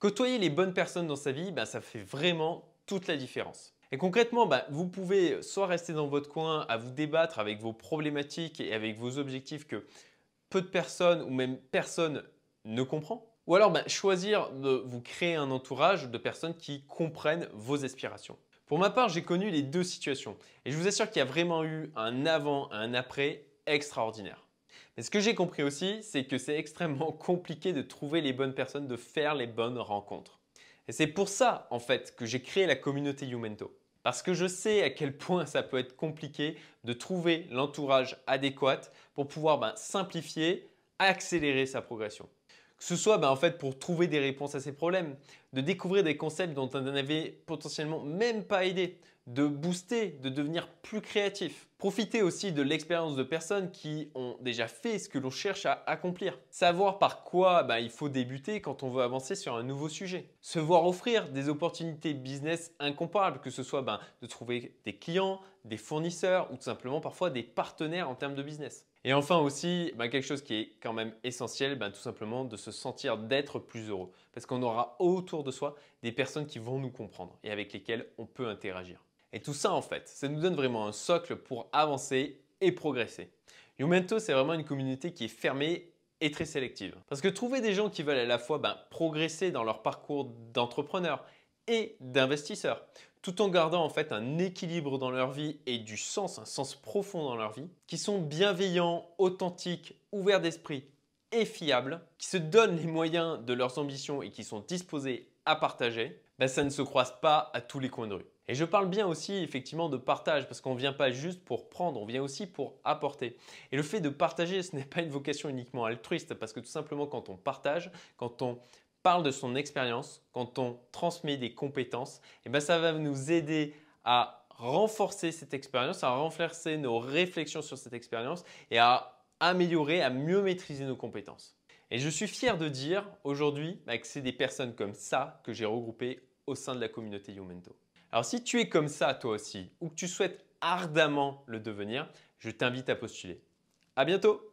Côtoyer les bonnes personnes dans sa vie, ben, ça fait vraiment toute la différence. Et concrètement, ben, vous pouvez soit rester dans votre coin à vous débattre avec vos problématiques et avec vos objectifs que peu de personnes ou même personne ne comprend, ou alors ben, choisir de vous créer un entourage de personnes qui comprennent vos aspirations. Pour ma part, j'ai connu les deux situations et je vous assure qu'il y a vraiment eu un avant, un après extraordinaire. Mais ce que j'ai compris aussi, c'est que c'est extrêmement compliqué de trouver les bonnes personnes, de faire les bonnes rencontres. Et c'est pour ça, en fait, que j'ai créé la communauté Youmento. Parce que je sais à quel point ça peut être compliqué de trouver l'entourage adéquat pour pouvoir ben, simplifier, accélérer sa progression. Que ce soit ben, en fait pour trouver des réponses à ces problèmes, de découvrir des concepts dont on n'avait potentiellement même pas idée, de booster, de devenir plus créatif. Profiter aussi de l'expérience de personnes qui ont déjà fait ce que l'on cherche à accomplir. Savoir par quoi ben, il faut débuter quand on veut avancer sur un nouveau sujet. Se voir offrir des opportunités business incomparables, que ce soit de trouver des clients, des fournisseurs ou tout simplement parfois des partenaires en termes de business. Et enfin aussi, bah, quelque chose qui est quand même essentiel, bah, tout simplement de se sentir d'être plus heureux. Parce qu'on aura autour de soi des personnes qui vont nous comprendre et avec lesquelles on peut interagir. Et tout ça en fait, ça nous donne vraiment un socle pour avancer et progresser. Youmento, c'est vraiment une communauté qui est fermée et très sélective. Parce que trouver des gens qui veulent à la fois bah, progresser dans leur parcours d'entrepreneur et d'investisseur, tout en gardant en fait un équilibre dans leur vie et du sens, un sens profond dans leur vie, qui sont bienveillants, authentiques, ouverts d'esprit et fiables, qui se donnent les moyens de leurs ambitions et qui sont disposés à partager, ben ça ne se croise pas à tous les coins de rue. Et je parle bien aussi effectivement de partage parce qu'on ne vient pas juste pour prendre, on vient aussi pour apporter. Et le fait de partager, ce n'est pas une vocation uniquement altruiste parce que tout simplement quand on partage, quand on parle de son expérience, quand on transmet des compétences, eh ben ça va nous aider à renforcer cette expérience, à renforcer nos réflexions sur cette expérience et à améliorer, à mieux maîtriser nos compétences. Et je suis fier de dire aujourd'hui que c'est des personnes comme ça que j'ai regroupées au sein de la communauté Youmento. Alors si tu es comme ça toi aussi ou que tu souhaites ardemment le devenir, je t'invite à postuler. À bientôt